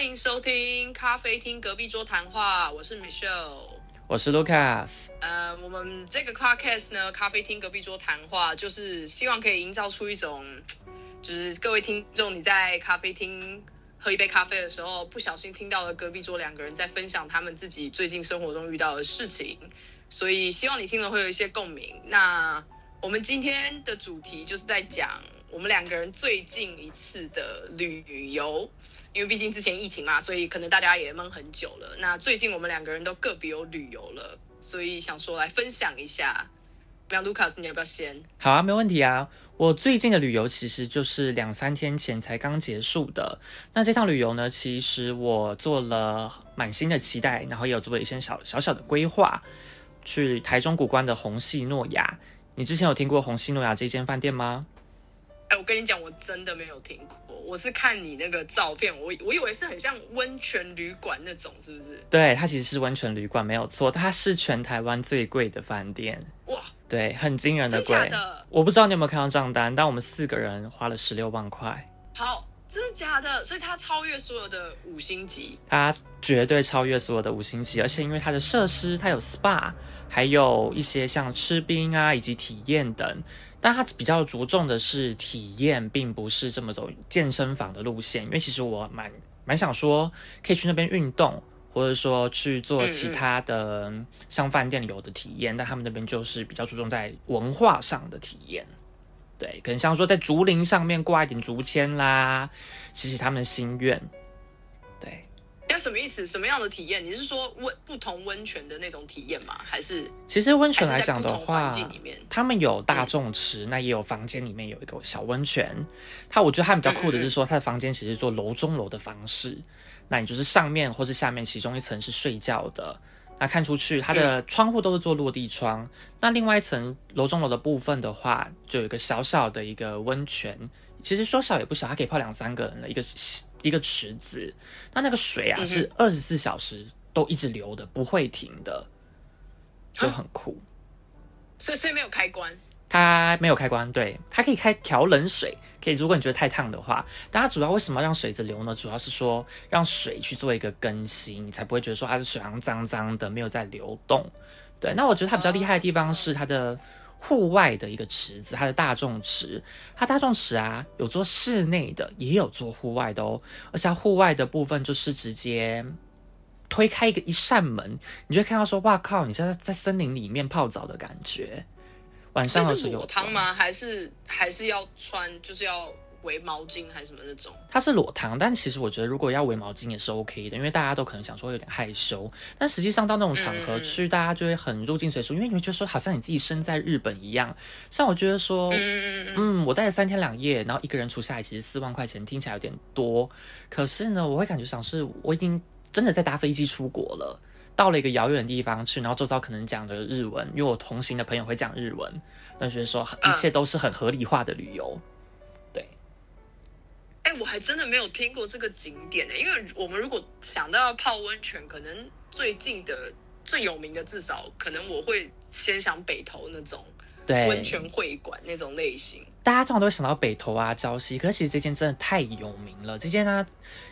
欢迎收听咖啡厅隔壁桌谈话，我是 Michelle，我是 Lucas。呃，我们这个 podcast 呢，咖啡厅隔壁桌谈话，就是希望可以营造出一种，就是各位听众你在咖啡厅喝一杯咖啡的时候，不小心听到了隔壁桌两个人在分享他们自己最近生活中遇到的事情，所以希望你听了会有一些共鸣。那我们今天的主题就是在讲我们两个人最近一次的旅游，因为毕竟之前疫情嘛，所以可能大家也闷很久了。那最近我们两个人都个别有旅游了，所以想说来分享一下。那卢卡斯，你要不要先？好啊，没问题啊。我最近的旅游其实就是两三天前才刚结束的。那这趟旅游呢，其实我做了满心的期待，然后也有做了一些小小小的规划，去台中古关的红系诺亚。你之前有听过红系诺亚这间饭店吗？哎，我跟你讲，我真的没有听过。我是看你那个照片，我我以为是很像温泉旅馆那种，是不是？对，它其实是温泉旅馆，没有错。它是全台湾最贵的饭店。哇！对，很惊人的贵。的？我不知道你有没有看到账单，但我们四个人花了十六万块。好。真的假的？所以它超越所有的五星级，它绝对超越所有的五星级，而且因为它的设施，它有 SPA，还有一些像吃冰啊以及体验等，但它比较着重的是体验，并不是这么走健身房的路线。因为其实我蛮蛮想说，可以去那边运动，或者说去做其他的像饭店有的体验，但他们那边就是比较注重在文化上的体验。对，可能像说在竹林上面挂一点竹签啦，其实他们的心愿。对，那什么意思？什么样的体验？你是说温不同温泉的那种体验吗？还是？其实温泉来讲的话，他们有大众池，那也有房间里面有一个小温泉。它我觉得它比较酷的是说，它的房间其实做楼中楼的方式，那你就是上面或是下面其中一层是睡觉的。那看出去，它的窗户都是做落地窗。那另外一层楼中楼的部分的话，就有一个小小的一个温泉。其实说小也不小，它可以泡两三个人的一个一个池子。那那个水啊是二十四小时都一直流的，不会停的，就很酷。所以所以没有开关。它没有开关，对，它可以开调冷水，可以。如果你觉得太烫的话，但它主要为什么让水直流呢？主要是说让水去做一个更新，你才不会觉得说它的水好像脏脏的，没有在流动。对，那我觉得它比较厉害的地方是它的户外的一个池子，它的大众池，它大众池啊有做室内的，也有做户外的哦。而且户外的部分就是直接推开一个一扇门，你就会看到说，哇靠，你现在在森林里面泡澡的感觉。晚上的时候裸汤吗？还是还是要穿，就是要围毛巾还是什么那种？它是裸汤，但其实我觉得如果要围毛巾也是 OK 的，因为大家都可能想说有点害羞，但实际上到那种场合去，大家就会很入境随俗，因为你会觉得说好像你自己身在日本一样。像我觉得说，嗯嗯，我待了三天两夜，然后一个人出下来，其实四万块钱听起来有点多，可是呢，我会感觉想是我已经真的在搭飞机出国了。到了一个遥远的地方去，然后周遭可能讲的日文，因为我同行的朋友会讲日文，但是说一切都是很合理化的旅游。对，哎，我还真的没有听过这个景点呢。因为我们如果想到要泡温泉，可能最近的最有名的，至少可能我会先想北投那种温泉会馆那种类型。大家通常都会想到北投啊、礁溪，可是其实这间真的太有名了。这间呢，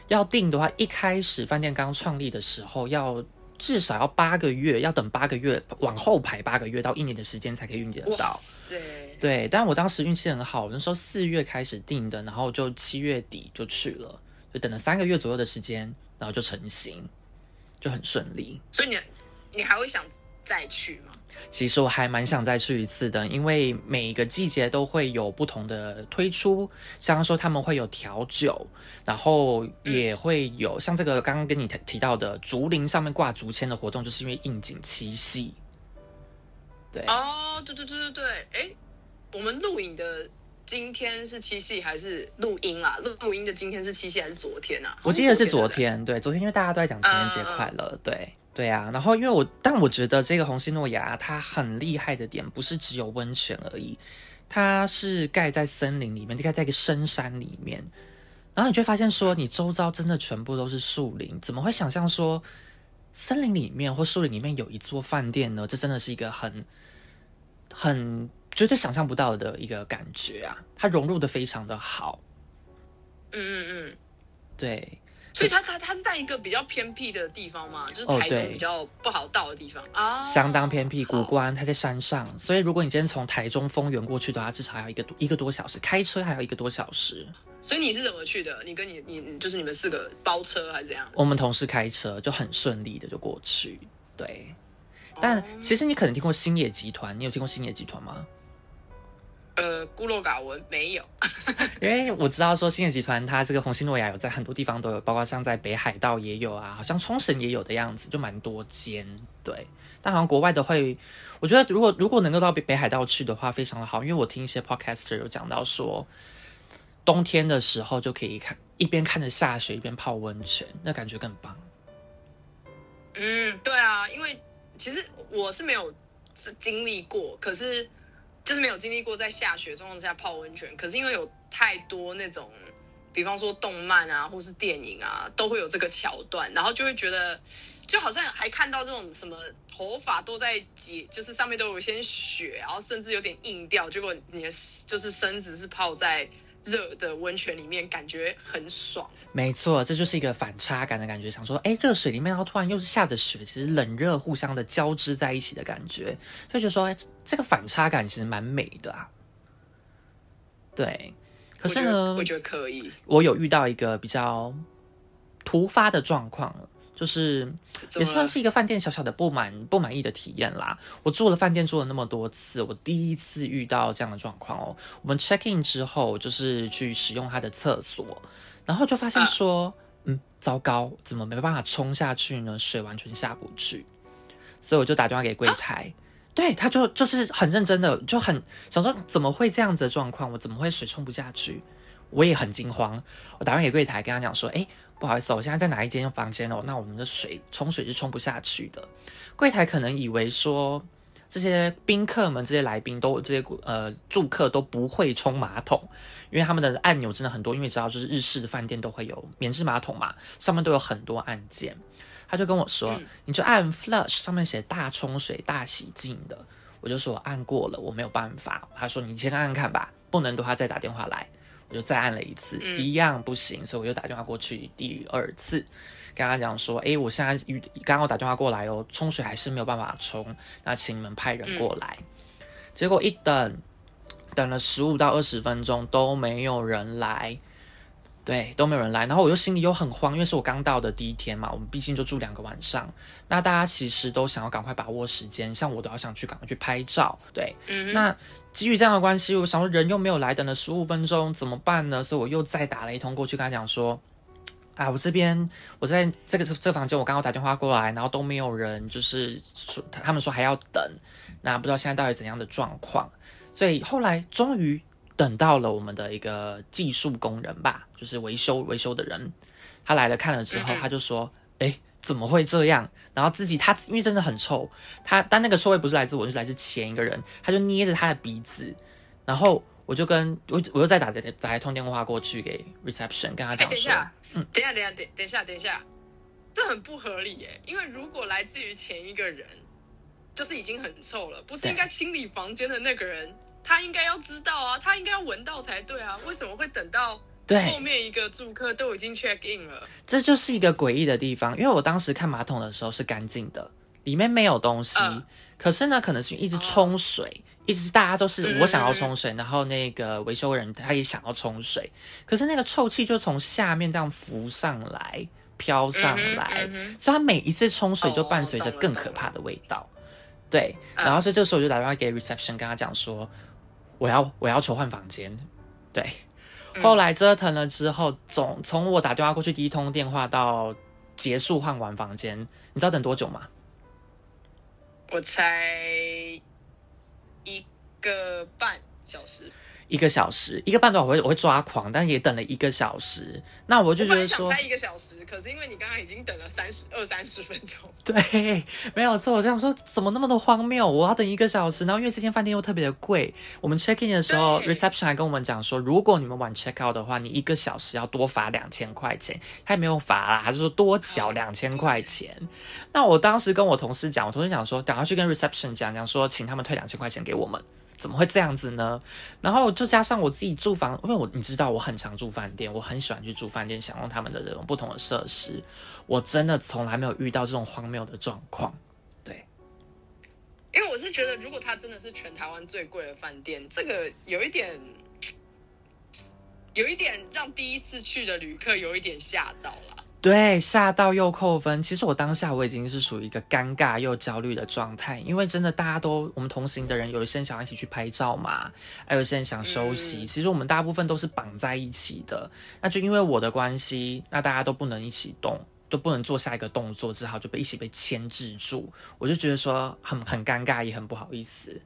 要订的话，一开始饭店刚创立的时候要。至少要八个月，要等八个月，往后排八个月到一年的时间才可以运得到。对，对但我当时运气很好，那时候四月开始订的，然后就七月底就去了，就等了三个月左右的时间，然后就成型，就很顺利。所以你，你还会想再去吗？其实我还蛮想再去一次的，因为每一个季节都会有不同的推出，像说他们会有调酒，然后也会有像这个刚刚跟你提到的竹林上面挂竹签的活动，就是因为应景七夕。对哦，对对对对对，哎，我们录影的今天是七夕还是录音啊？录录音的今天是七夕还是昨天啊？我记得是昨天，对，昨天因为大家都在讲情人节快乐，对。对啊，然后因为我，但我觉得这个红西诺亚它很厉害的点，不是只有温泉而已，它是盖在森林里面，盖在一个深山里面，然后你就发现说，你周遭真的全部都是树林，怎么会想象说森林里面或树林里面有一座饭店呢？这真的是一个很很绝对想象不到的一个感觉啊！它融入的非常的好，嗯嗯嗯，对。所以它它它是在一个比较偏僻的地方嘛，就是台中比较不好到的地方啊，相当偏僻，古关它在山上，所以如果你今天从台中丰原过去的话，至少要一个多一个多小时，开车还要一个多小时。所以你是怎么去的？你跟你你你就是你们四个包车还是怎样？我们同事开车就很顺利的就过去，对。但哦其实你可能听过星野集团，你有听过星野集团吗？呃，孤陋寡闻，没有。因为我知道说星野集团它这个红星诺亚有在很多地方都有，包括像在北海道也有啊，好像冲绳也有的样子，就蛮多间。对，但好像国外的会，我觉得如果如果能够到北北海道去的话，非常的好，因为我听一些 podcaster 有讲到说，冬天的时候就可以看一边看着下雪一边泡温泉，那感觉更棒。嗯，对啊，因为其实我是没有经历过，可是就是没有经历过在下雪状况下泡温泉。可是因为有太多那种，比方说动漫啊，或是电影啊，都会有这个桥段，然后就会觉得，就好像还看到这种什么头发都在结，就是上面都有一些雪，然后甚至有点硬掉，结果你的就是身子是泡在热的温泉里面，感觉很爽。没错，这就是一个反差感的感觉。想说，哎，热水里面，然后突然又是下着雪，其实冷热互相的交织在一起的感觉，所以就说，哎，这个反差感其实蛮美的啊。对，可是呢，我觉得可以。我有遇到一个比较突发的状况，就是也算是一个饭店小小的不满不满意的体验啦。我住了饭店住了那么多次，我第一次遇到这样的状况哦。我们 check in 之后，就是去使用他的厕所，然后就发现说，嗯，糟糕，怎么没办法冲下去呢？水完全下不去，所以我就打电话给柜台。对，他就就是很认真的，就很想说怎么会这样子的状况？我怎么会水冲不下去？我也很惊慌，我打电话给柜台，跟他讲说，哎，不好意思哦，我现在在哪一间房间哦？那我们的水冲水是冲不下去的。柜台可能以为说这些宾客们、这些来宾都这些呃住客都不会冲马桶，因为他们的按钮真的很多，因为知道就是日式的饭店都会有免治马桶嘛，上面都有很多按键。他就跟我说，嗯你就按 flush 上面写大冲水、大洗净的。我就说我按过了，我没有办法。他说你先按按看吧，不能的话再打电话来。我就再按了一次，嗯一样不行，所以我又打电话过去第二次，跟他讲说，诶，我现在遇刚刚我打电话过来哦，冲水还是没有办法冲，那请你们派人过来。结果一等，等了十五到二十分钟都没有人来，对，都没有人来，然后我又心里又很慌，因为是我刚到的第一天嘛，我们毕竟就住两个晚上，那大家其实都想要赶快把握时间，像我都要想去赶快去拍照，对，嗯，那基于这样的关系，我想说人又没有来，等了十五分钟怎么办呢？所以我又再打了一通过去跟他讲说，啊，我这边我在这个这个房间，我刚刚打电话过来，然后都没有人，就是说他们说还要等，那不知道现在到底怎样的状况，所以后来终于等到了我们的一个技术工人吧，就是维修维修的人，他来了看了之后，他就说，哎。怎么会这样？然后自己他因为真的很臭，他但那个臭味不是来自我，就是来自前一个人，他就捏着他的鼻子，然后我就跟我我又再打打一通电话过去给 reception 跟他哎，讲说，等一下，等一下，等一下，等等一下，等一下，这很不合理耶！因为如果来自于前一个人，就是已经很臭了，不是应该清理房间的那个人，他应该要知道啊，他应该要闻到才对啊，为什么会等到对后，面一个住客都已经 check in 了？这就是一个诡异的地方，因为我当时看马桶的时候是干净的，里面没有东西，嗯可是呢，可能是一直冲水。一直大家都是嗯我想要冲水，然后那个维修人他也想要冲水，可是那个臭气就从下面这样浮上来、飘上来，嗯嗯所以他每一次冲水就哦伴随着更可怕的味道。对，嗯然后所以这时候我就打电话给 reception 跟他讲说，我要我要求换房间。对，嗯后来折腾了之后，总从我打电话过去第一通电话到结束换完房间，你知道等多久吗？我才一个半小时，一个小时，一个半钟我会我会抓狂，但也等了一个小时。那我就觉得说，想开一个小时，可是因为你刚刚已经等了三十二三十分钟，对，没有错。我这样说怎么那么的荒谬？我要等一个小时，然后因为这间饭店又特别的贵，我们 check in 的时候，reception 还跟我们讲说，如果你们晚 check out 的话，你一个小时要多罚两千块钱。他也没有罚啦，他就说多缴哦两千块钱。那我当时跟我同事讲，我同事讲说，赶快去跟 reception 讲讲说，请他们退两千块钱给我们。怎么会这样子呢？然后就加上我自己住房，因为我你知道我很常住饭店，我很喜欢去住饭店，享用他们的这种不同的设施。我真的从来没有遇到这种荒谬的状况。对，因为我是觉得，如果它真的是全台湾最贵的饭店，这个有一点，有一点让第一次去的旅客有一点吓到了。对，吓到又扣分。其实我当下我已经是属于一个尴尬又焦虑的状态，因为真的大家都我们同行的人，有一些人想要一起去拍照嘛，还有一些人想休息。其实我们大部分都是绑在一起的，那就因为我的关系，那大家都不能一起动，都不能做下一个动作，只好就被一起被牵制住。我就觉得说很很尴尬，也很不好意思。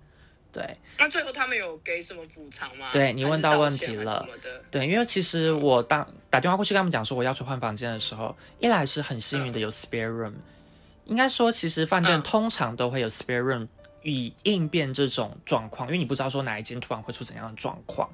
对，那最后他们有给什么补偿吗？对你问到问题了。对，因为其实我当打电话过去跟他们讲说我要求换房间的时候，一来是很幸运的有 spare room，应该说其实饭店通常都会有 spare room 以应变这种状况，因为你不知道说哪一间突然会出怎样的状况。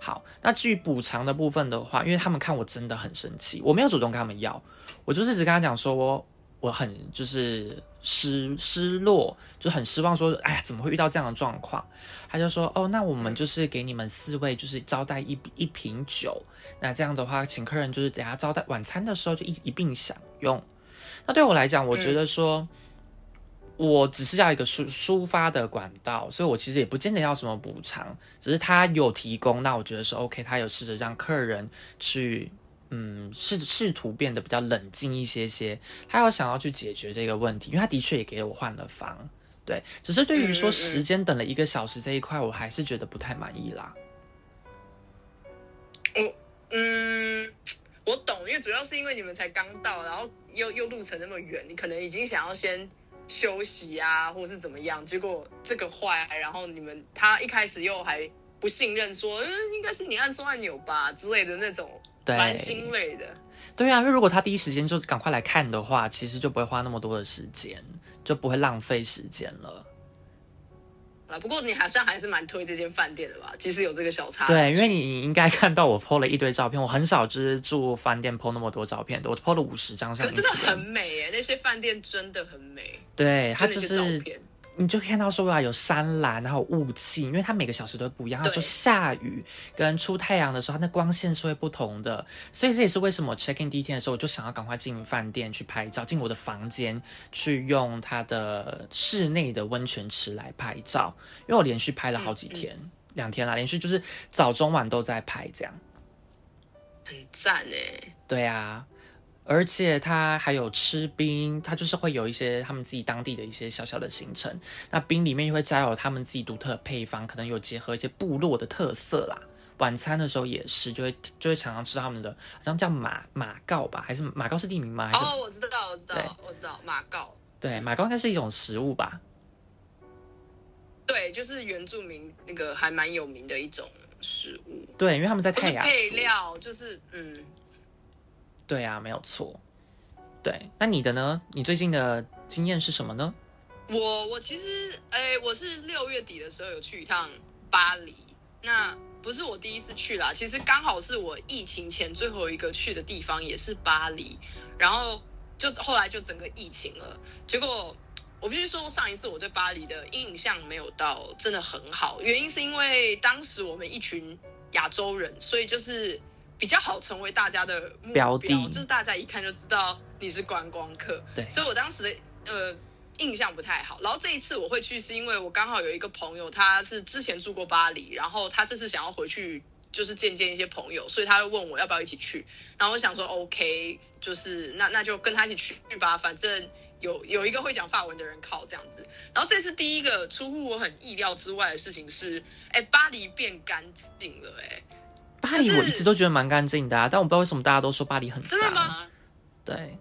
好，那至于补偿的部分的话，因为他们看我真的很生气，我没有主动跟他们要，我就是只跟他讲说我。我很就是失失落，就很失望，说，哎呀，怎么会遇到这样的状况？他就说，哦，那我们就是给你们四位，就是招待一一瓶酒，那这样的话，请客人就是等下招待晚餐的时候就一一并享用。那对我来讲，我觉得说，我只是要一个抒抒发的管道，所以我其实也不见得要什么补偿，只是他有提供，那我觉得是 OK，他有试着让客人去。嗯，试试图变得比较冷静一些些，他有想要去解决这个问题，因为他的确也给我换了房，对，只是对于说时间等了一个小时这一块，我还是觉得不太满意啦。我嗯，我懂，因为主要是因为你们才刚到，然后又又路程那么远，你可能已经想要先休息啊，或者是怎么样，结果这个坏，然后你们他一开始又还不信任，说嗯，应该是你按错按钮吧之类的那种。蛮欣慰的，对啊，因为如果他第一时间就赶快来看的话，其实就不会花那么多的时间，就不会浪费时间了。啊，不过你好像还是蛮推这间饭店的吧？其实有这个小差。对，因为你应该看到我 PO 了一堆照片，我很少就是住饭店 PO 那么多照片的，我 PO 了五十张相。真的很美耶，那些饭店真的很美。对，它就是。你就看到说啊，有山岚，然后雾气，因为它每个小时都不一样。他说下雨跟出太阳的时候，它那光线是会不同的。所以这也是为什么 check in 第一天的时候，我就想要赶快进饭店去拍照，进我的房间去用它的室内的温泉池来拍照。因为我连续拍了好几天，两天啦，连续就是早中晚都在拍，这样很赞哎。对啊。而且它还有吃冰，它就是会有一些他们自己当地的一些小小的行程。那冰里面又会加有他们自己独特的配方，可能有结合一些部落的特色啦。晚餐的时候也是，就会就会常常吃他们的，好像叫马马告吧，还是马告是地名吗？还是哦，我知道，我知道，我知道马告。对，马告应该是一种食物吧？对，就是原住民那个还蛮有名的一种食物。对，因为他们在泰雅配料就是嗯。对啊，没有错。对，那你的呢？你最近的经验是什么呢？我我其实，哎，我是六月底的时候有去一趟巴黎。那不是我第一次去啦，其实刚好是我疫情前最后一个去的地方，也是巴黎。然后就后来就整个疫情了。结果我必须说，上一次我对巴黎的印象没有到真的很好，原因是因为当时我们一群亚洲人，所以就是。比较好成为大家的目标，就是大家一看就知道你是观光客。对，所以我当时呃印象不太好。然后这一次我会去，是因为我刚好有一个朋友，他是之前住过巴黎，然后他这次想要回去，就是见见一些朋友，所以他就问我要不要一起去。然后我想说 OK，就是那那就跟他一起去吧，反正有有一个会讲法文的人靠这样子。然后这次第一个出乎我很意料之外的事情是，哎，巴黎变干净了，哎。巴黎我一直都觉得蛮干净的，啊，但我不知道为什么大家都说巴黎很脏。真的吗？对，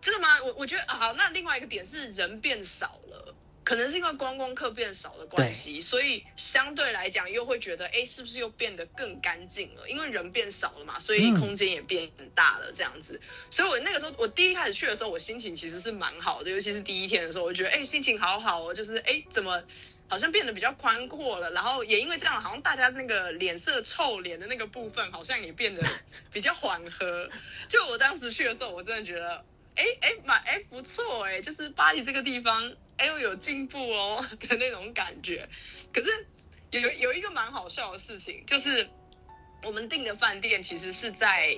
真的吗？我我觉得好。那另外一个点是人变少了，可能是因为观光客变少的关系，所以相对来讲又会觉得，哎，是不是又变得更干净了？因为人变少了嘛，所以空间也变很大了，这样子。所以我那个时候，我第一开始去的时候，我心情其实是蛮好的，尤其是第一天的时候，我觉得，哎，心情好好哦，就是哎，怎么？好像变得比较宽阔了，然后也因为这样，好像大家那个脸色臭脸的那个部分，好像也变得 比较缓和。就我当时去的时候，我真的觉得，哎哎蛮哎不错哎，就是巴黎这个地方，哎呦有进步哦 的那种感觉。可是有有一个蛮好笑的事情，就是我们订的饭店其实是在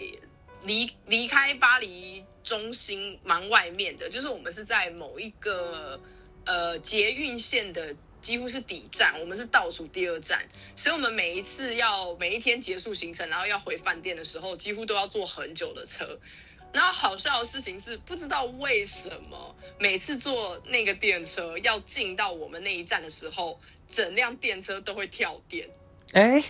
离离开巴黎中心蛮外面的，就是我们是在某一个呃捷运线的几乎是底站，我们是倒数第二站，所以我们每一次要每一天结束行程，然后要回饭店的时候，几乎都要坐很久的车。然后好笑的事情是，不知道为什么每次坐那个电车要进到我们那一站的时候，整辆电车都会跳电。哎，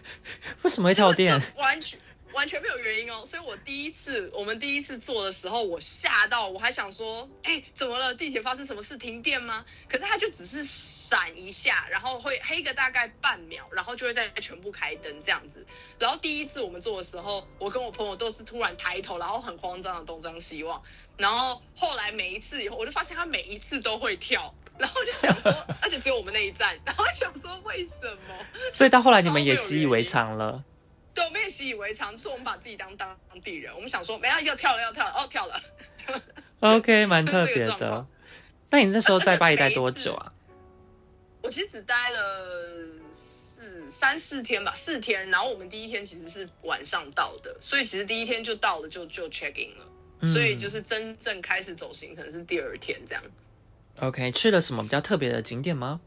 为什么会跳电？完全完全没有原因哦。所以我第一次我们第一次坐的时候，我吓到，我还想说，哎，怎么了？地铁发生什么事？停电吗？可是它就只是闪一下，然后会黑个大概半秒，然后就会再全部开灯这样子。然后第一次我们坐的时候，我跟我朋友都是突然抬头，然后很慌张的东张西望。然后后来每一次以后，我就发现它每一次都会跳。然后就想说，而且只有我们那一站，然后想说为什么？所以到后来你们也习以为常了。对，我们也习以为常，是我们把自己当当地人。我们想说，没要要跳了，要跳了，哦，跳了。OK，蛮特别的。那你那时候在巴黎待多久啊？我其实只待了四三四天吧，四天。然后我们第一天其实是晚上到的，所以其实第一天就到了，就就 check in 了。所以就是真正开始走行程是第二天这样。OK，去了什么比较特别的景点吗？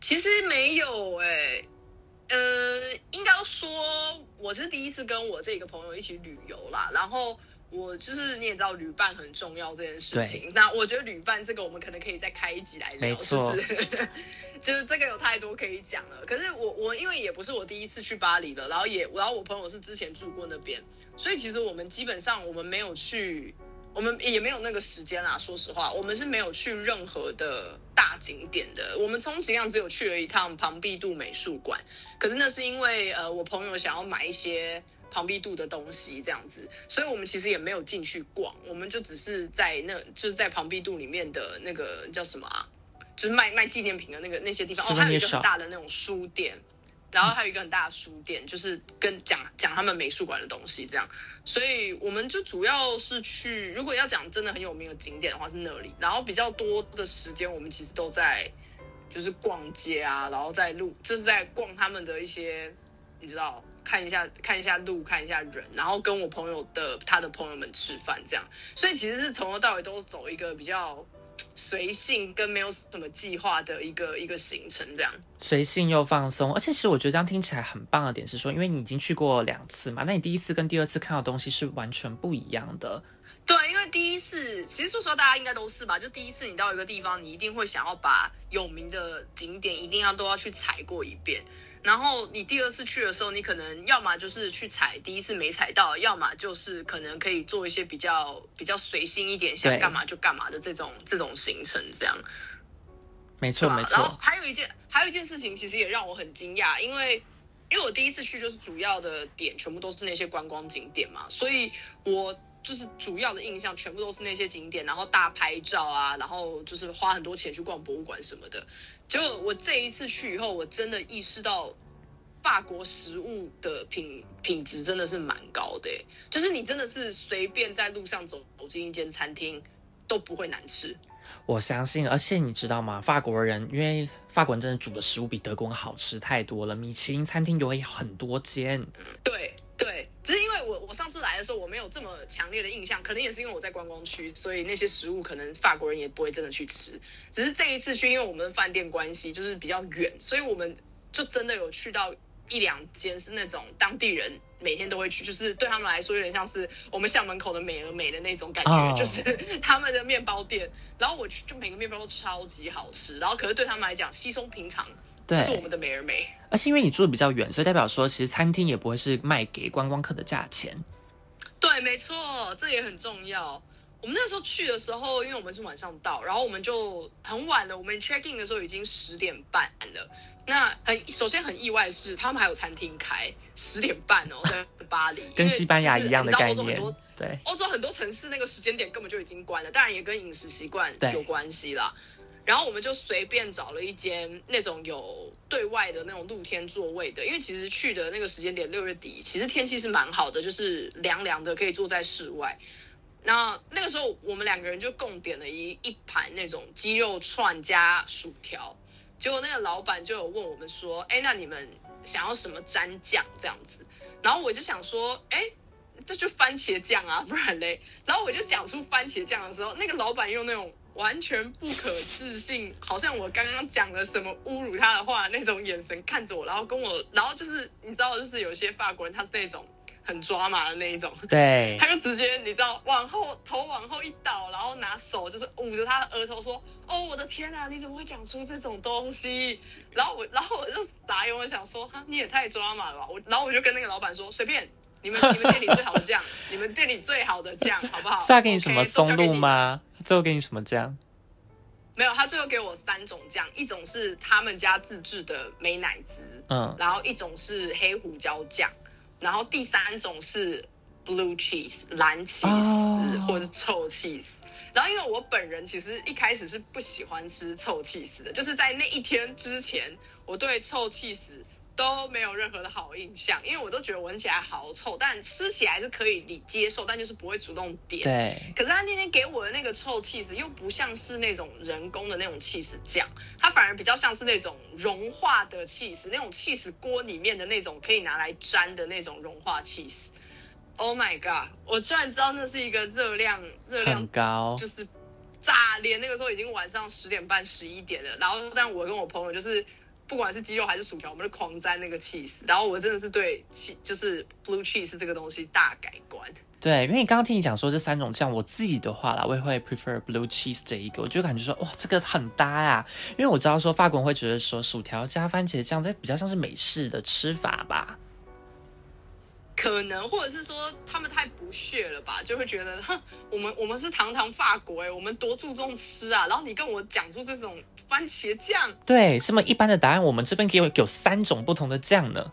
其实没有哎，呃，应该说我是第一次跟我这个朋友一起旅游啦。然后我就是你也知道，旅伴很重要这件事情。那我觉得旅伴这个，我们可能可以再开一集来聊。没错，就是这个有太多可以讲了。可是我我因为也不是我第一次去巴黎的，然后也然后我朋友是之前住过那边，所以其实我们基本上我们没有去。我们也没有那个时间啦，说实话，我们是没有去任何的大景点的。我们充其量只有去了一趟庞毕度美术馆，可是那是因为呃，我朋友想要买一些庞毕度的东西这样子，所以我们其实也没有进去逛，我们就只是在那就是在庞毕度里面的那个叫什么啊，就是卖卖纪念品的那个那些地方，哦，还有一个很大的那种书店。然后还有一个很大的书店，就是跟讲讲他们美术馆的东西这样，所以我们就主要是去，如果要讲真的很有名的景点的话是那里，然后比较多的时间我们其实都在就是逛街啊，然后在路就是在逛他们的一些，你知道看一下看一下路看一下人，然后跟我朋友的他的朋友们吃饭这样，所以其实是从头到尾都走一个比较。随性跟没有什么计划的一个一个行程，这样随性又放松，而且其实我觉得这样听起来很棒的点是说，因为你已经去过两次嘛，那你第一次跟第二次看到东西是完全不一样的。对，因为第一次其实说实话，大家应该都是吧，就第一次你到一个地方，你一定会想要把有名的景点一定要都要去踩过一遍。然后你第二次去的时候，你可能要么就是去踩第一次没踩到，要么就是可能可以做一些比较比较随心一点，想干嘛就干嘛的这种这种行程，这样。没错没错。然后还有一件还有一件事情，其实也让我很惊讶，因为因为我第一次去就是主要的点全部都是那些观光景点嘛，所以我。就是主要的印象全部都是那些景点，然后大拍照啊，然后就是花很多钱去逛博物馆什么的。就我这一次去以后，我真的意识到法国食物的品品质真的是蛮高的，就是你真的是随便在路上走走进一间餐厅都不会难吃。我相信，而且你知道吗？法国人因为法国人真的煮的食物比德国人好吃太多了，米其林餐厅有很多间。对。对，只是因为我我上次来的时候我没有这么强烈的印象，可能也是因为我在观光区，所以那些食物可能法国人也不会真的去吃。只是这一次去，因为我们饭店关系就是比较远，所以我们就真的有去到一两间是那种当地人每天都会去，就是对他们来说有点像是我们校门口的美而美的那种感觉，就是 他们的面包店。然后我去，就每个面包都超级好吃，然后可是对他们来讲稀松平常。这是我们的美而美，而且因为你住的比较远，所以代表说，其实餐厅也不会是卖给观光客的价钱。对，没错，这也很重要。我们那时候去的时候，因为我们是晚上到，然后我们就很晚了。我们 check in 的时候已经十点半了。那很首先很意外是，他们还有餐厅开十点半哦，在巴黎，跟西班牙一样的概念。对，欧洲很多城市那个时间点根本就已经关了，当然也跟饮食习惯有关系啦。然后我们就随便找了一间那种有对外的那种露天座位的，因为其实去的那个时间点六月底，其实天气是蛮好的，就是凉凉的，可以坐在室外。那那个时候我们两个人就共点了一一盘那种鸡肉串加薯条，结果那个老板就有问我们说，哎，那你们想要什么蘸酱这样子？然后我就想说，哎，这就番茄酱啊，不然嘞。然后我就讲出番茄酱的时候，那个老板用那种完全不可置信，好像我刚刚讲了什么侮辱他的话那种眼神看着我，然后跟我，然后就是你知道，就是有些法国人他是那种。很抓马的那一种，对，他就直接你知道往后头往后一倒，然后拿手就是捂着他的额头说：“哦，我的天啊，你怎么会讲出这种东西？”然后我，然后我就傻眼，我想说：“哈，你也太抓马了吧！”我，然后我就跟那个老板说：“随便，你们你们店里最好的酱，你们店里最好的酱，好不好？” 是要给你什么松露吗？最后给你什么酱？没有，他最后给我三种酱，一种是他们家自制的美乃滋，嗯，然后一种是黑胡椒酱。然后第三种是 blue cheese 蓝起司或者臭 cheese，然后因为我本人其实一开始是不喜欢吃臭气司的，就是在那一天之前，我对臭气司。都没有任何的好印象，因为我都觉得闻起来好臭，但吃起来是可以你接受，但就是不会主动点。对。可是他那天给我的那个臭气死，又不像是那种人工的那种气死酱，它反而比较像是那种融化的气死，那种气死锅里面的那种可以拿来沾的那种融化气死。Oh my god！我居然知道那是一个热量热量高，就是炸裂。那个时候已经晚上十点半十一点了，然后但我跟我朋友就是。不管是鸡肉还是薯条，我们都狂沾那个 cheese，然后我真的是对 cheese 就是 blue cheese 这个东西大改观。对，因为你刚刚听你讲说这三种酱，我自己的话啦，我也会 prefer blue cheese 这一个，我就感觉说哇，这个很搭呀。因为我知道说法国人会觉得说薯条加番茄酱，这比较像是美式的吃法吧。可能，或者是说他们太不屑了吧，就会觉得，哼，我们我们是堂堂法国哎，我们多注重吃啊，然后你跟我讲出这种番茄酱，对，这么一般的答案，我们这边给有有三种不同的酱呢。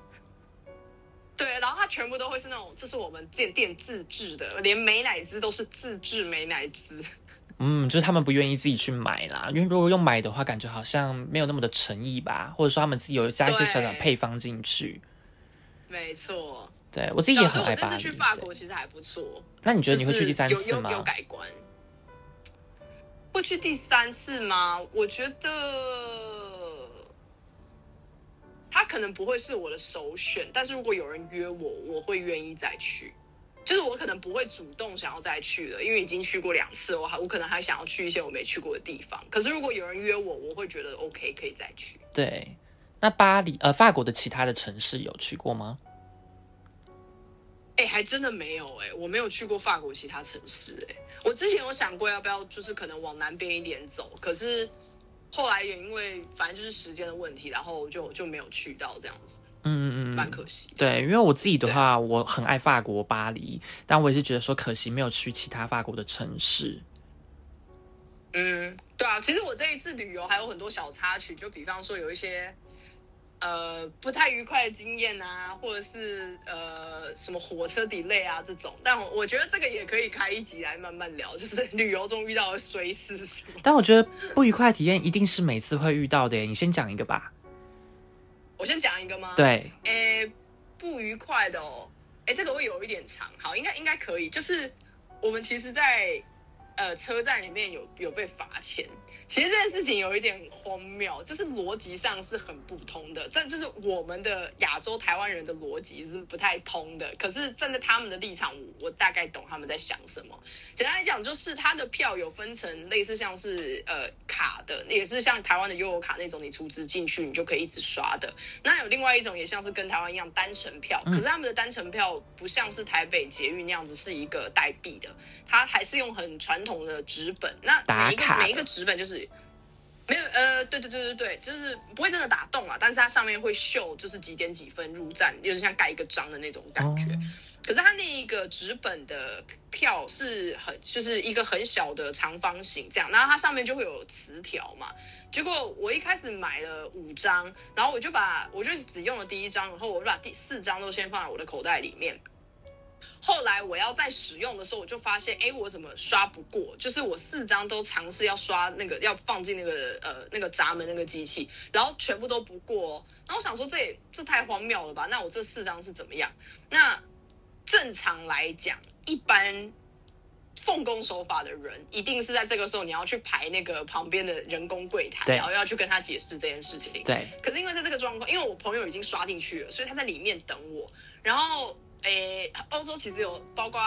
对，然后它全部都会是那种，这是我们店店自制的，连美乃滋都是自制美乃滋。嗯，就是他们不愿意自己去买啦，因为如果用买的话，感觉好像没有那么的诚意吧，或者说他们自己有加一些小小配方进去。没错。对我自己也很爱巴黎。这次去法国其实还不错。那你觉得你会去第三次吗？有有改观。会去第三次吗？我觉得他可能不会是我的首选，但是如果有人约我，我会愿意再去。就是我可能不会主动想要再去了，因为已经去过两次，我还我可能还想要去一些我没去过的地方。可是如果有人约我，我会觉得 OK，可以再去。对，那巴黎呃，法国的其他的城市有去过吗？哎，还真的没有哎，我没有去过法国其他城市哎。我之前有想过要不要，就是可能往南边一点走，可是后来也因为反正就是时间的问题，然后就就没有去到这样子。嗯嗯嗯，蛮可惜。对，因为我自己的话，我很爱法国巴黎，但我也是觉得说可惜没有去其他法国的城市。嗯，对啊，其实我这一次旅游还有很多小插曲，就比方说有一些。呃，不太愉快的经验啊，或者是呃什么火车 delay 啊这种，但我我觉得这个也可以开一集来慢慢聊，就是 旅游中遇到的衰事什么。但我觉得不愉快的体验一定是每次会遇到的，你先讲一个吧。我先讲一个吗？对。诶，不愉快的哦，诶，这个会有一点长，好，应该应该可以，就是我们其实，在呃车站里面有有被罚钱。其实这件事情有一点荒谬，就是逻辑上是很不通的。这就是我们的亚洲台湾人的逻辑是不太通的。可是站在他们的立场，我大概懂他们在想什么。简单来讲，就是他的票有分成类似像是呃卡的，也是像台湾的悠游卡那种，你储值进去你就可以一直刷的。那有另外一种也像是跟台湾一样单程票，可是他们的单程票不像是台北捷运那样子是一个代币的，它还是用很传统的纸本。那每一个每一个纸本就是。没有，呃，对对对对对，就是不会真的打洞啊，但是它上面会绣，就是几点几分入站，就是像盖一个章的那种感觉。可是它那一个纸本的票是很，就是一个很小的长方形这样，然后它上面就会有磁条嘛。结果我一开始买了五张，然后我就把，我就只用了第一张，然后我就把第四张都先放在我的口袋里面。后来我要再使用的时候，我就发现，哎，我怎么刷不过？就是我四张都尝试要刷那个，要放进那个呃那个闸门那个机器，然后全部都不过。那我想说，这也这太荒谬了吧？那我这四张是怎么样？那正常来讲，一般奉公守法的人，一定是在这个时候你要去排那个旁边的人工柜台，然后要去跟他解释这件事情。对，可是因为在这个状况，因为我朋友已经刷进去了，所以他在里面等我。然后，诶，欧洲其实有包括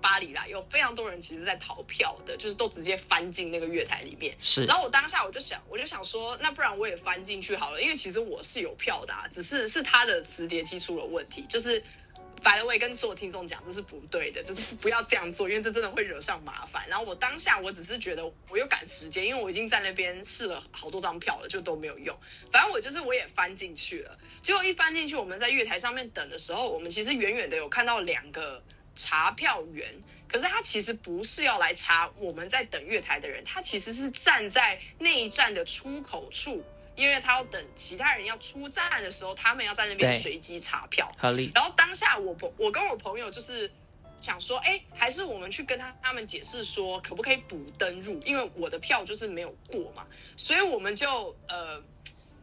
巴黎啦，有非常多人其实在逃票的，就是都直接翻进那个月台里面。是然后我当下我就想，我就想说，那不然我也翻进去好了，因为其实我是有票的、啊，只是是他的磁碟机出了问题，就是。白了，我也跟所有听众讲，这是不对的，就是不要这样做，因为这真的会惹上麻烦。然后我当下我只是觉得我又赶时间，因为我已经在那边试了好多张票了，就都没有用。反正我就是我也翻进去了，结果一翻进去，我们在月台上面等的时候，我们其实远远的有看到两个查票员，可是他其实不是要来查我们在等月台的人，他其实是站在那一站的出口处。因为他要等其他人要出站的时候，他们要在那边对随机查票。合理。然后当下我朋我跟我朋友就是想说，哎，还是我们去跟他他们解释说，可不可以补登入？因为我的票就是没有过嘛，所以我们就呃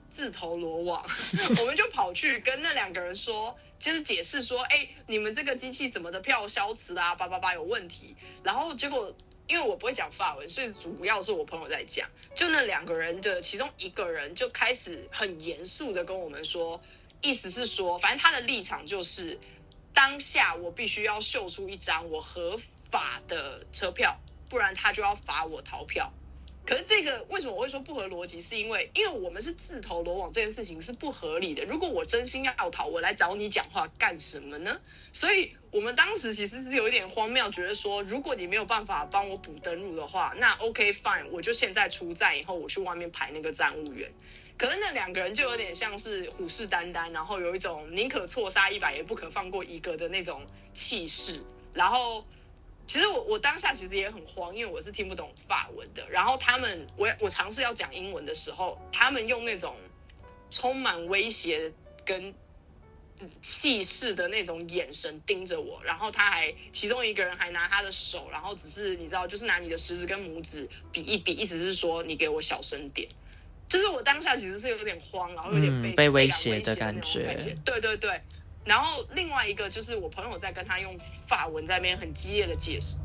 自投罗网，我们就跑去跟那两个人说。就是解释说，哎，你们这个机器什么的票消磁啊，叭叭叭有问题。然后结果，因为我不会讲法文，所以主要是我朋友在讲。就那两个人的其中一个人就开始很严肃的跟我们说，意思是说，反正他的立场就是，当下我必须要秀出一张我合法的车票，不然他就要罚我逃票。可是这个为什么我会说不合逻辑？是因为因为我们是自投罗网，这件事情是不合理的。如果我真心要逃，我来找你讲话干什么呢？所以我们当时其实是有一点荒谬，觉得说，如果你没有办法帮我补登录的话，那 OK fine，我就现在出站以后，我去外面排那个站务员。可是那两个人就有点像是虎视眈眈，然后有一种宁可错杀一百，也不可放过一个的那种气势，然后。其实我我当下其实也很慌，因为我是听不懂法文的。然后他们，我我尝试要讲英文的时候，他们用那种充满威胁跟气势的那种眼神盯着我。然后他还其中一个人还拿他的手，然后只是你知道，就是拿你的食指跟拇指比一比，意思是说你给我小声点。就是我当下其实是有点慌，然后有点被、嗯被威胁胁的感觉。对对对。然后另外一个就是我朋友在跟他用法文在那边很激烈的解释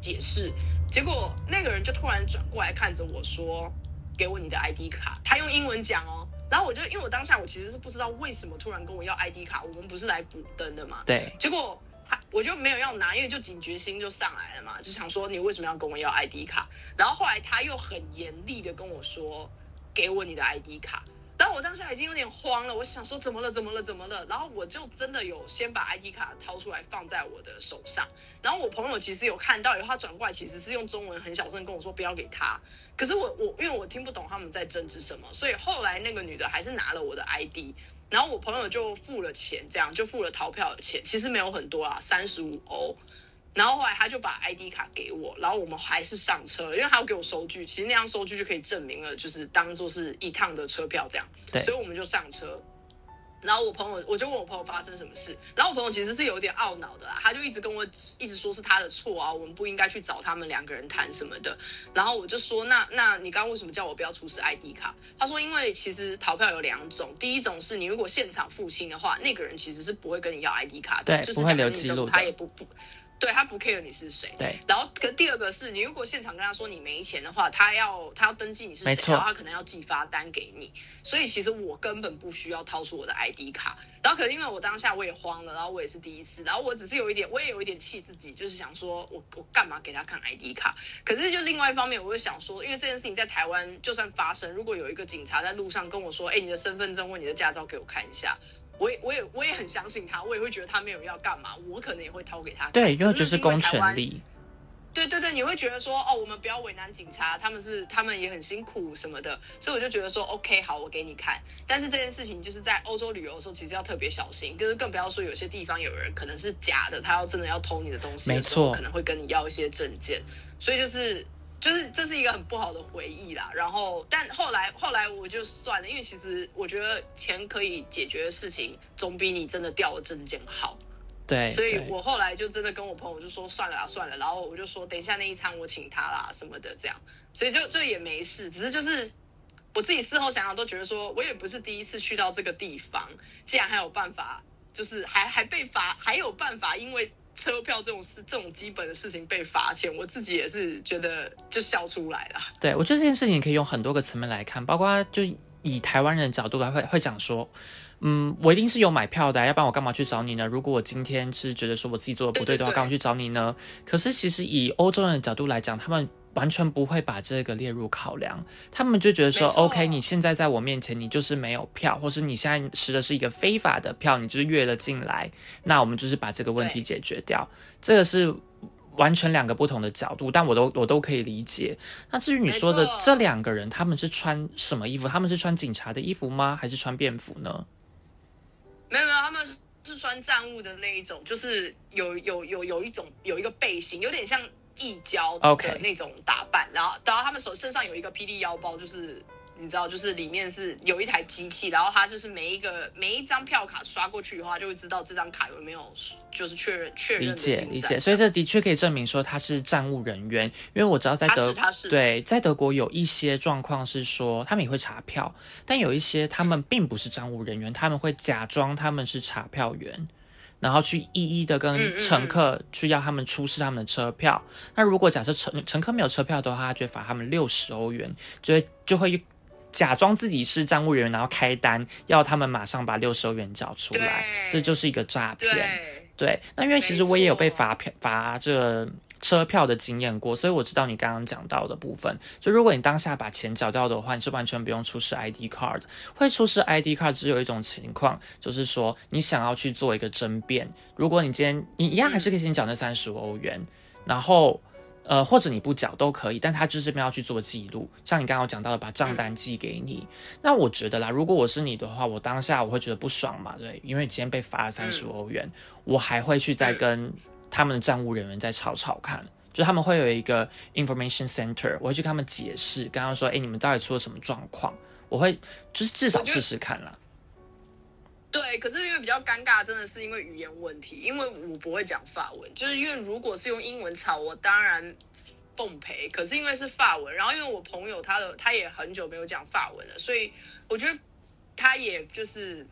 解释，结果那个人就突然转过来看着我说：“给我你的 ID 卡。”他用英文讲哦，然后我就因为我当下我其实是不知道为什么突然跟我要 ID 卡，我们不是来补灯的嘛。对，结果他我就没有要拿，因为就警觉心就上来了嘛，就想说你为什么要跟我要 ID 卡？然后后来他又很严厉的跟我说：“给我你的 ID 卡。”然后我当时已经有点慌了，我想说怎么了怎么了怎么了？然后我就真的有先把 ID 卡掏出来放在我的手上，然后我朋友其实有看到以后，他转过来其实是用中文很小声跟我说不要给他。可是我我因为我听不懂他们在争执什么，所以后来那个女的还是拿了我的 ID，然后我朋友就付了钱，这样就付了逃票的钱，其实没有很多啦，三十五欧。然后后来他就把 ID 卡给我，然后我们还是上车了，因为他要给我收据，其实那张收据就可以证明了，就是当做是一趟的车票这样。对所以我们就上车。然后我朋友，我就问我朋友发生什么事，然后我朋友其实是有点懊恼的啦，他就一直跟我一直说是他的错啊，我们不应该去找他们两个人谈什么的。然后我就说，那那你刚刚为什么叫我不要出示 ID 卡？他说，因为其实逃票有两种，第一种是你如果现场付清的话，那个人其实是不会跟你要 ID 卡的，就是对不会留记录的他也不不，对他不 care 你是谁。对，然后，可第二个是你如果现场跟他说你没钱的话，他要他要登记你是谁，然后他可能要寄发单给你。所以其实我根本不需要掏出我的 ID 卡。然后可是因为我当下我也慌了，然后我也是第一次，然后我只是有一点，我也有一点气自己，就是想说我我干嘛给他看 ID 卡？可是就另外一方面，我就想说，因为这件事情在台湾就算发生，如果有一个警察在路上跟我说，哎，你的身份证或你的驾照给我看一下。我也我也我也很相信他，我也会觉得他没有要干嘛，我可能也会掏给他。对，因为可就是公权力。对对对，你会觉得说，哦，我们不要为难警察，他们是他们也很辛苦什么的，所以我就觉得说，OK，好，我给你看。但是这件事情就是在欧洲旅游的时候，其实要特别小心，就是更不要说有些地方有人可能是假的，他要真的要偷你的东西的时候，没错可能会跟你要一些证件，所以就是。就是这是一个很不好的回忆啦，然后但后来后来我就算了，因为其实我觉得钱可以解决的事情，总比你真的掉了证件好。对，所以我后来就真的跟我朋友就说算了啦，算了，然后我就说等一下那一餐我请他啦什么的这样，所以就就也没事，只是就是我自己事后想想都觉得说我也不是第一次去到这个地方，竟然还有办法，就是还还被罚，还有办法，因为车票这种事，这种基本的事情被罚钱，我自己也是觉得就笑出来了。对，我觉得这件事情可以用很多个层面来看，包括就以台湾人的角度来会会讲说，嗯，我一定是有买票的，要不然我干嘛去找你呢？如果我今天是觉得说我自己做的不对的话，干嘛去找你呢？可是其实以欧洲人的角度来讲，他们。完全不会把这个列入考量，他们就觉得说，OK，你现在在我面前，你就是没有票，或是你现在持的是一个非法的票，你就是越了进来，那我们就是把这个问题解决掉。这个是完全两个不同的角度，但我都我都可以理解。那至于你说的这两个人，他们是穿什么衣服？他们是穿警察的衣服吗？还是穿便服呢？没有没有，他们是穿战务的那一种，就是有有有有一种有一个背心，有点像。易胶的那种打扮，然后，然后他们手身上有一个霹雳腰包，就是你知道，就是里面是有一台机器，然后它就是每一个每一张票卡刷过去的话，就会知道这张卡有没有就是确认确认。理解理解，所以这的确可以证明说他是站务人员，因为我知道在德对在德国有一些状况是说他们也会查票，但有一些他们并不是站务人员，他们会假装他们是查票员。然后去一一的跟乘客去要他们出示他们的车票。那如果假设乘乘客没有车票的话，就罚他们六十欧元，就会就会假装自己是站务人员，然后开单要他们马上把六十欧元缴出来，这就是一个诈骗。对，那因为其实我也有被罚票罚这。车票的经验过，所以我知道你刚刚讲到的部分。就如果你当下把钱缴掉的话，你是完全不用出示 ID card。会出示 ID card 只有一种情况，就是说你想要去做一个争辩。如果你今天你一样还是可以先缴那三十五欧元，然后呃或者你不缴都可以，但他就是这边要去做记录。像你刚刚讲到的，把账单寄给你。那我觉得啦，如果我是你的话，我当下我会觉得不爽嘛，对，因为今天被罚了三十五欧元，我还会去再跟。他们的账务人员再吵吵看，就他们会有一个 information center，我会去跟他们解释，跟他们说，哎，你们到底出了什么状况？我会就是至少试试看啦。对，可是因为比较尴尬，真的是因为语言问题，因为我不会讲法文，就是因为如果是用英文吵，我当然奉陪。可是因为是法文，然后因为我朋友他的他也很久没有讲法文了，所以我觉得他也就是。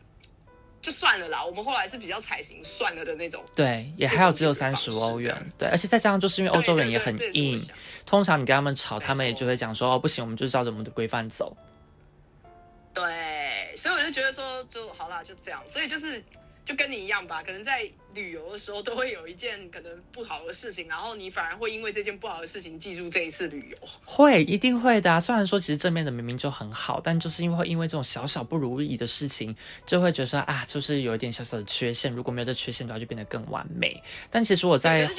就算了啦，我们后来是比较采行算了的那种。对，也还有只有三十欧元。对，而且再加上就是因为欧洲人也很硬，通常你跟他们吵，他们也就会讲说哦不行，我们就照着我们的规范走。对，所以我就觉得说就好啦，就这样。所以就是。就跟你一样吧，可能在旅游的时候都会有一件可能不好的事情，然后你反而会因为这件不好的事情记住这一次旅游。会，一定会的。虽然说其实正面的明明就很好，但就是因为会因为这种小小不如意的事情，就会觉得说啊，就是有一点小小的缺陷。如果没有这缺陷的话，就变得更完美。但其实我在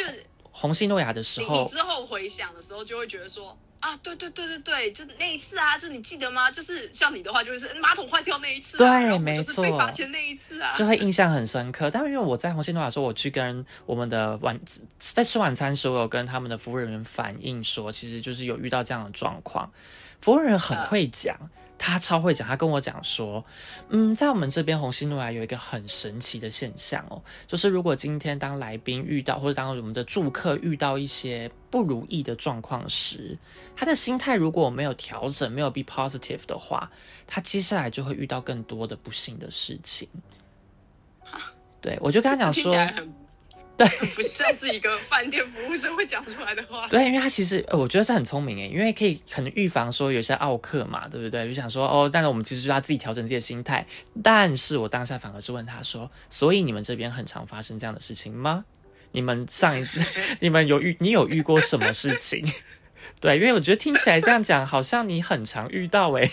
红西诺亚的时候，你之后回想的时候，就会觉得说。啊，对对对对对，就那一次啊，就你记得吗？就是像你的话，就是马桶坏掉那一次，对，没错，被罚钱那一次啊，就会印象很深刻。但因为我在红星诺亚说，我去跟我们的晚在吃晚餐时，我有跟他们的服务人员反映说，其实就是有遇到这样的状况，服务人员很会讲。他超会讲，他跟我讲说，嗯，在我们这边红星诺亚有一个很神奇的现象哦，就是如果今天当来宾遇到或者当我们的住客遇到一些不如意的状况时，他的心态如果没有调整，没有 be positive 的话，他接下来就会遇到更多的不幸的事情。对我就跟他讲说。对，不像是一个饭店服务生会讲出来的话。对，因为他其实我觉得是很聪明诶，因为可以可能预防说有些奥客嘛，对不对？就想说哦，但是我们其实要自己调整自己的心态。但是我当下反而是问他说：“所以你们这边很常发生这样的事情吗？你们上一次 你们有遇你有遇过什么事情？”对，因为我觉得听起来这样讲，好像你很常遇到哎。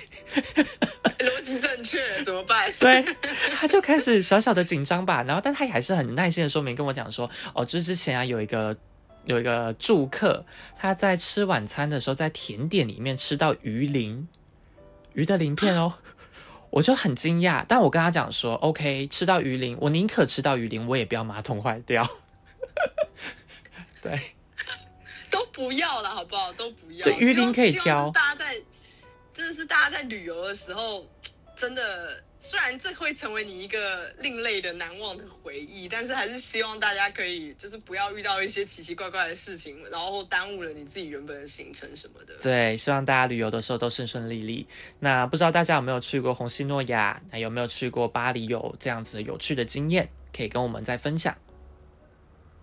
逻辑正确，怎么办？对，他就开始小小的紧张吧，然后但他也还是很耐心的说明，跟我讲说，哦，就是之前啊有一个有一个住客，他在吃晚餐的时候，在甜点里面吃到鱼鳞，鱼的鳞片哦，我就很惊讶，但我跟他讲说，OK，吃到鱼鳞，我宁可吃到鱼鳞，我也不要马桶坏掉。对。都不要了，好不好？都不要。这鱼鳞可以挑。大家在，真的是大家在旅游的时候，真的，虽然这会成为你一个另类的难忘的回忆，但是还是希望大家可以，就是不要遇到一些奇奇怪怪的事情，然后耽误了你自己原本的行程什么的。对，希望大家旅游的时候都顺顺利利。那不知道大家有没有去过红西诺亚？那有没有去过巴黎？有这样子有趣的经验，可以跟我们再分享。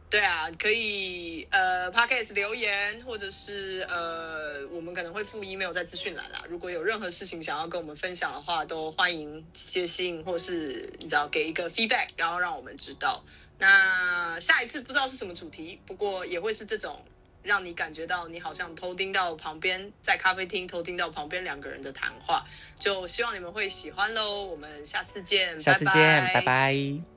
对啊，可以呃，podcast 留言，或者是呃，我们可能会附 email 在资讯栏啦。如果有任何事情想要跟我们分享的话，都欢迎写信，或是你知道给一个 feedback，然后让我们知道。那下一次不知道是什么主题，不过也会是这种让你感觉到你好像偷听到旁边在咖啡厅偷听到旁边两个人的谈话，就希望你们会喜欢喽。我们下次见，下次见，拜拜。